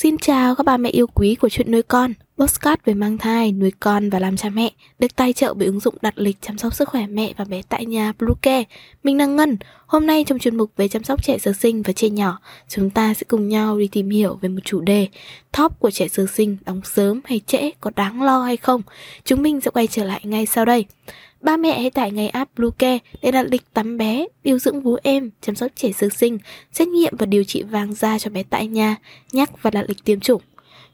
Xin chào các bà mẹ yêu quý của chuyện nuôi con. Postcard về mang thai, nuôi con và làm cha mẹ được tài trợ bởi ứng dụng đặt lịch chăm sóc sức khỏe mẹ và bé tại nhà Bluecare. Mình là Ngân. Hôm nay trong chuyên mục về chăm sóc trẻ sơ sinh và trẻ nhỏ, chúng ta sẽ cùng nhau đi tìm hiểu về một chủ đề top của trẻ sơ sinh đóng sớm hay trễ có đáng lo hay không. Chúng mình sẽ quay trở lại ngay sau đây. Ba mẹ hãy tải ngay app Bluecare để đặt lịch tắm bé, điều dưỡng vú em, chăm sóc trẻ sơ sinh, xét nghiệm và điều trị vàng da cho bé tại nhà, nhắc và đặt lịch tiêm chủng.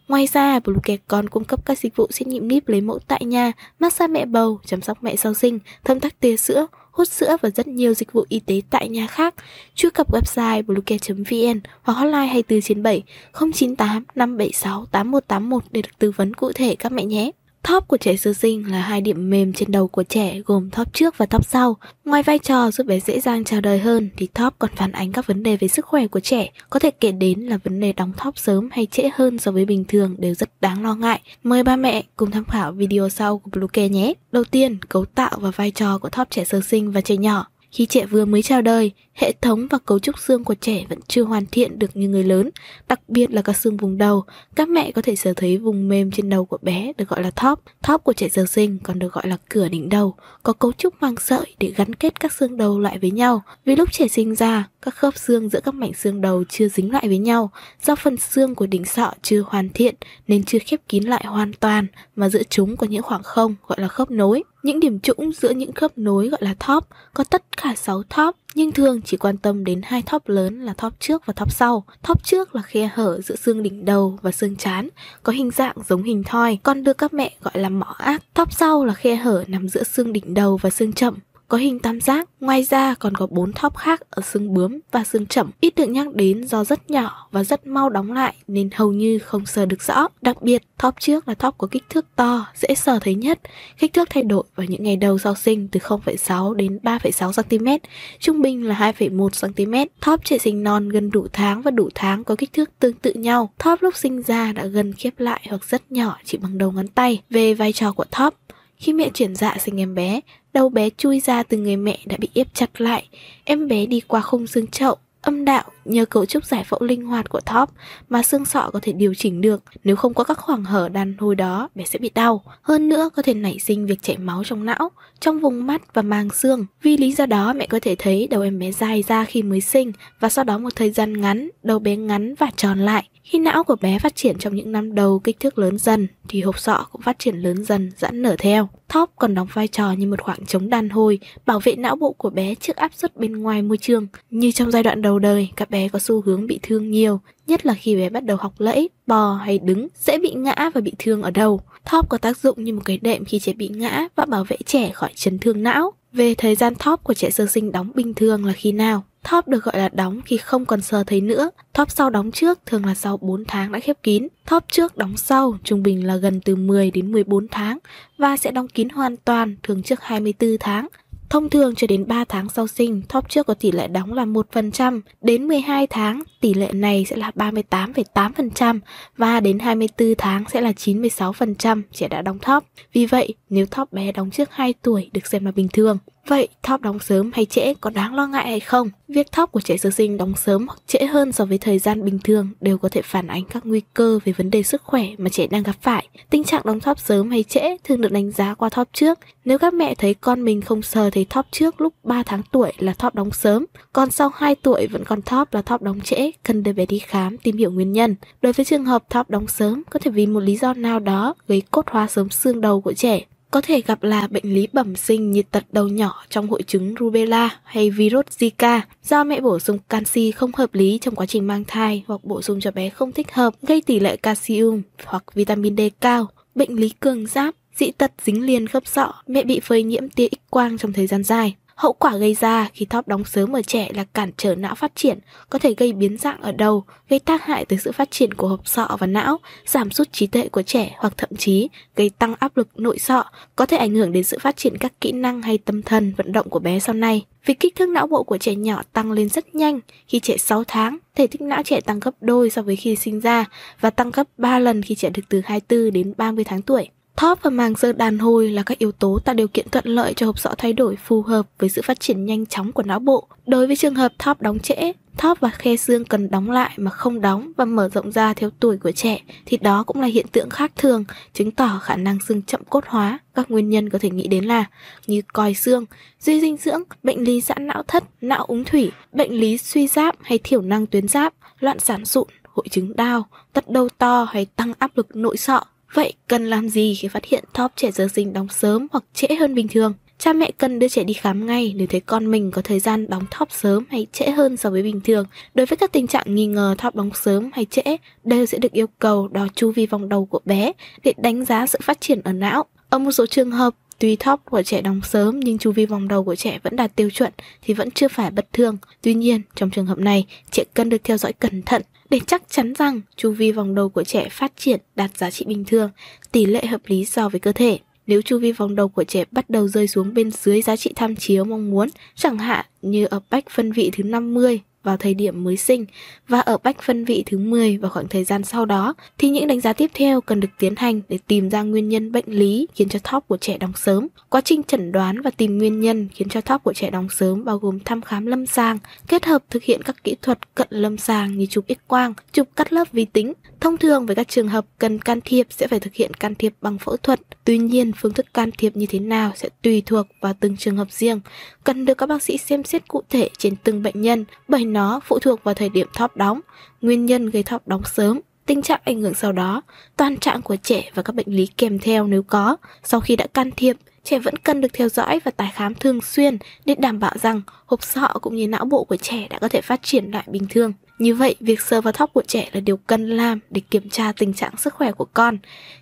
Ngoài ra, Bluecare còn cung cấp các dịch vụ xét nghiệm níp lấy mẫu tại nhà, massage mẹ bầu, chăm sóc mẹ sau sinh, thâm tắc tia sữa, hút sữa và rất nhiều dịch vụ y tế tại nhà khác. Truy cập website bluecare.vn hoặc hotline 24 trên 7 098 576 8181 để được tư vấn cụ thể các mẹ nhé. Top của trẻ sơ sinh là hai điểm mềm trên đầu của trẻ gồm top trước và top sau. Ngoài vai trò giúp bé dễ dàng chào đời hơn thì top còn phản ánh các vấn đề về sức khỏe của trẻ, có thể kể đến là vấn đề đóng top sớm hay trễ hơn so với bình thường đều rất đáng lo ngại. Mời ba mẹ cùng tham khảo video sau của Bluecare nhé. Đầu tiên, cấu tạo và vai trò của top trẻ sơ sinh và trẻ nhỏ. Khi trẻ vừa mới chào đời, hệ thống và cấu trúc xương của trẻ vẫn chưa hoàn thiện được như người lớn, đặc biệt là các xương vùng đầu. Các mẹ có thể sờ thấy vùng mềm trên đầu của bé được gọi là thóp. Thóp của trẻ sơ sinh còn được gọi là cửa đỉnh đầu, có cấu trúc mang sợi để gắn kết các xương đầu lại với nhau. Vì lúc trẻ sinh ra, các khớp xương giữa các mảnh xương đầu chưa dính lại với nhau, do phần xương của đỉnh sọ chưa hoàn thiện nên chưa khép kín lại hoàn toàn, mà giữa chúng có những khoảng không gọi là khớp nối. Những điểm trũng giữa những khớp nối gọi là top, có tất cả 6 top, nhưng thường chỉ quan tâm đến hai top lớn là top trước và top sau. Top trước là khe hở giữa xương đỉnh đầu và xương chán, có hình dạng giống hình thoi, còn được các mẹ gọi là mỏ ác. Top sau là khe hở nằm giữa xương đỉnh đầu và xương chậm, có hình tam giác, ngoài ra còn có bốn thóp khác ở xương bướm và xương chậm, ít được nhắc đến do rất nhỏ và rất mau đóng lại nên hầu như không sờ được rõ. Đặc biệt, thóp trước là thóp có kích thước to, dễ sờ thấy nhất. Kích thước thay đổi vào những ngày đầu sau sinh từ 0,6 đến 3,6 cm, trung bình là 2,1 cm. Thóp trẻ sinh non gần đủ tháng và đủ tháng có kích thước tương tự nhau. Thóp lúc sinh ra đã gần khép lại hoặc rất nhỏ chỉ bằng đầu ngón tay. Về vai trò của thóp, khi mẹ chuyển dạ sinh em bé, đầu bé chui ra từ người mẹ đã bị ép chặt lại. Em bé đi qua khung xương chậu, âm đạo nhờ cấu trúc giải phẫu linh hoạt của thóp mà xương sọ có thể điều chỉnh được. Nếu không có các khoảng hở đàn hồi đó, bé sẽ bị đau. Hơn nữa có thể nảy sinh việc chảy máu trong não, trong vùng mắt và màng xương. Vì lý do đó mẹ có thể thấy đầu em bé dài ra khi mới sinh và sau đó một thời gian ngắn, đầu bé ngắn và tròn lại. Khi não của bé phát triển trong những năm đầu kích thước lớn dần thì hộp sọ cũng phát triển lớn dần giãn nở theo. Thóp còn đóng vai trò như một khoảng chống đàn hồi, bảo vệ não bộ của bé trước áp suất bên ngoài môi trường. Như trong giai đoạn đầu đời, các bé có xu hướng bị thương nhiều, nhất là khi bé bắt đầu học lẫy, bò hay đứng, sẽ bị ngã và bị thương ở đầu. Thóp có tác dụng như một cái đệm khi trẻ bị ngã và bảo vệ trẻ khỏi chấn thương não. Về thời gian thóp của trẻ sơ sinh đóng bình thường là khi nào? Top được gọi là đóng khi không còn sờ thấy nữa. Top sau đóng trước thường là sau 4 tháng đã khép kín. Top trước đóng sau trung bình là gần từ 10 đến 14 tháng và sẽ đóng kín hoàn toàn thường trước 24 tháng. Thông thường cho đến 3 tháng sau sinh, top trước có tỷ lệ đóng là 1%, đến 12 tháng tỷ lệ này sẽ là 38,8% và đến 24 tháng sẽ là 96% trẻ đã đóng top. Vì vậy, nếu top bé đóng trước 2 tuổi được xem là bình thường. Vậy thóp đóng sớm hay trễ có đáng lo ngại hay không? Việc thóp của trẻ sơ sinh đóng sớm hoặc trễ hơn so với thời gian bình thường đều có thể phản ánh các nguy cơ về vấn đề sức khỏe mà trẻ đang gặp phải. Tình trạng đóng thóp sớm hay trễ thường được đánh giá qua thóp trước. Nếu các mẹ thấy con mình không sờ thấy thóp trước lúc 3 tháng tuổi là thóp đóng sớm, còn sau 2 tuổi vẫn còn thóp là thóp đóng trễ, cần đưa bé đi khám tìm hiểu nguyên nhân. Đối với trường hợp thóp đóng sớm có thể vì một lý do nào đó gây cốt hóa sớm xương đầu của trẻ có thể gặp là bệnh lý bẩm sinh như tật đầu nhỏ trong hội chứng rubella hay virus Zika do mẹ bổ sung canxi không hợp lý trong quá trình mang thai hoặc bổ sung cho bé không thích hợp gây tỷ lệ calcium hoặc vitamin D cao, bệnh lý cường giáp, dị tật dính liền khớp sọ, mẹ bị phơi nhiễm tia X quang trong thời gian dài. Hậu quả gây ra khi thóp đóng sớm ở trẻ là cản trở não phát triển, có thể gây biến dạng ở đầu, gây tác hại tới sự phát triển của hộp sọ và não, giảm sút trí tuệ của trẻ hoặc thậm chí gây tăng áp lực nội sọ, có thể ảnh hưởng đến sự phát triển các kỹ năng hay tâm thần vận động của bé sau này. Vì kích thước não bộ của trẻ nhỏ tăng lên rất nhanh, khi trẻ 6 tháng, thể tích não trẻ tăng gấp đôi so với khi sinh ra và tăng gấp 3 lần khi trẻ được từ 24 đến 30 tháng tuổi. Thóp và màng dơ đàn hồi là các yếu tố tạo điều kiện thuận lợi cho hộp sọ thay đổi phù hợp với sự phát triển nhanh chóng của não bộ. Đối với trường hợp thóp đóng trễ, thóp và khe xương cần đóng lại mà không đóng và mở rộng ra theo tuổi của trẻ thì đó cũng là hiện tượng khác thường, chứng tỏ khả năng xương chậm cốt hóa. Các nguyên nhân có thể nghĩ đến là như còi xương, duy dinh dưỡng, bệnh lý giãn não thất, não úng thủy, bệnh lý suy giáp hay thiểu năng tuyến giáp, loạn sản sụn, hội chứng đau, tật đầu to hay tăng áp lực nội sọ. Vậy cần làm gì khi phát hiện thóp trẻ sơ sinh đóng sớm hoặc trễ hơn bình thường? Cha mẹ cần đưa trẻ đi khám ngay nếu thấy con mình có thời gian đóng thóp sớm hay trễ hơn so với bình thường. Đối với các tình trạng nghi ngờ thóp đóng sớm hay trễ, đều sẽ được yêu cầu đo chu vi vòng đầu của bé để đánh giá sự phát triển ở não. Ở một số trường hợp, Tuy thóp của trẻ đóng sớm nhưng chu vi vòng đầu của trẻ vẫn đạt tiêu chuẩn thì vẫn chưa phải bất thường. Tuy nhiên, trong trường hợp này, trẻ cần được theo dõi cẩn thận để chắc chắn rằng chu vi vòng đầu của trẻ phát triển đạt giá trị bình thường, tỷ lệ hợp lý so với cơ thể. Nếu chu vi vòng đầu của trẻ bắt đầu rơi xuống bên dưới giá trị tham chiếu mong muốn, chẳng hạn như ở bách phân vị thứ 50 vào thời điểm mới sinh và ở bách phân vị thứ 10 vào khoảng thời gian sau đó thì những đánh giá tiếp theo cần được tiến hành để tìm ra nguyên nhân bệnh lý khiến cho thóp của trẻ đóng sớm. Quá trình chẩn đoán và tìm nguyên nhân khiến cho thóp của trẻ đóng sớm bao gồm thăm khám lâm sàng, kết hợp thực hiện các kỹ thuật cận lâm sàng như chụp X-quang, chụp cắt lớp vi tính. Thông thường với các trường hợp cần can thiệp sẽ phải thực hiện can thiệp bằng phẫu thuật. Tuy nhiên, phương thức can thiệp như thế nào sẽ tùy thuộc vào từng trường hợp riêng, cần được các bác sĩ xem xét cụ thể trên từng bệnh nhân bởi nó phụ thuộc vào thời điểm thóp đóng, nguyên nhân gây thóp đóng sớm, tình trạng ảnh hưởng sau đó, toàn trạng của trẻ và các bệnh lý kèm theo nếu có. Sau khi đã can thiệp, trẻ vẫn cần được theo dõi và tái khám thường xuyên để đảm bảo rằng hộp sọ cũng như não bộ của trẻ đã có thể phát triển lại bình thường. Như vậy, việc sờ vào thóc của trẻ là điều cần làm để kiểm tra tình trạng sức khỏe của con.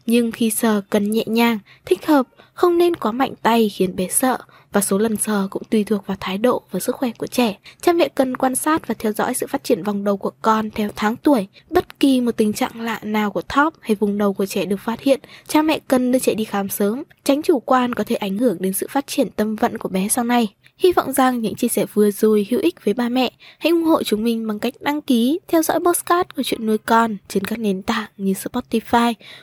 Nhưng khi sờ cần nhẹ nhàng, thích hợp, không nên quá mạnh tay khiến bé sợ và số lần sờ cũng tùy thuộc vào thái độ và sức khỏe của trẻ. Cha mẹ cần quan sát và theo dõi sự phát triển vòng đầu của con theo tháng tuổi. Bất kỳ một tình trạng lạ nào của thóp hay vùng đầu của trẻ được phát hiện, cha mẹ cần đưa trẻ đi khám sớm, tránh chủ quan có thể ảnh hưởng đến sự phát triển tâm vận của bé sau này. Hy vọng rằng những chia sẻ vừa rồi hữu ích với ba mẹ. Hãy ủng hộ chúng mình bằng cách đăng ký, theo dõi postcard của chuyện nuôi con trên các nền tảng như Spotify,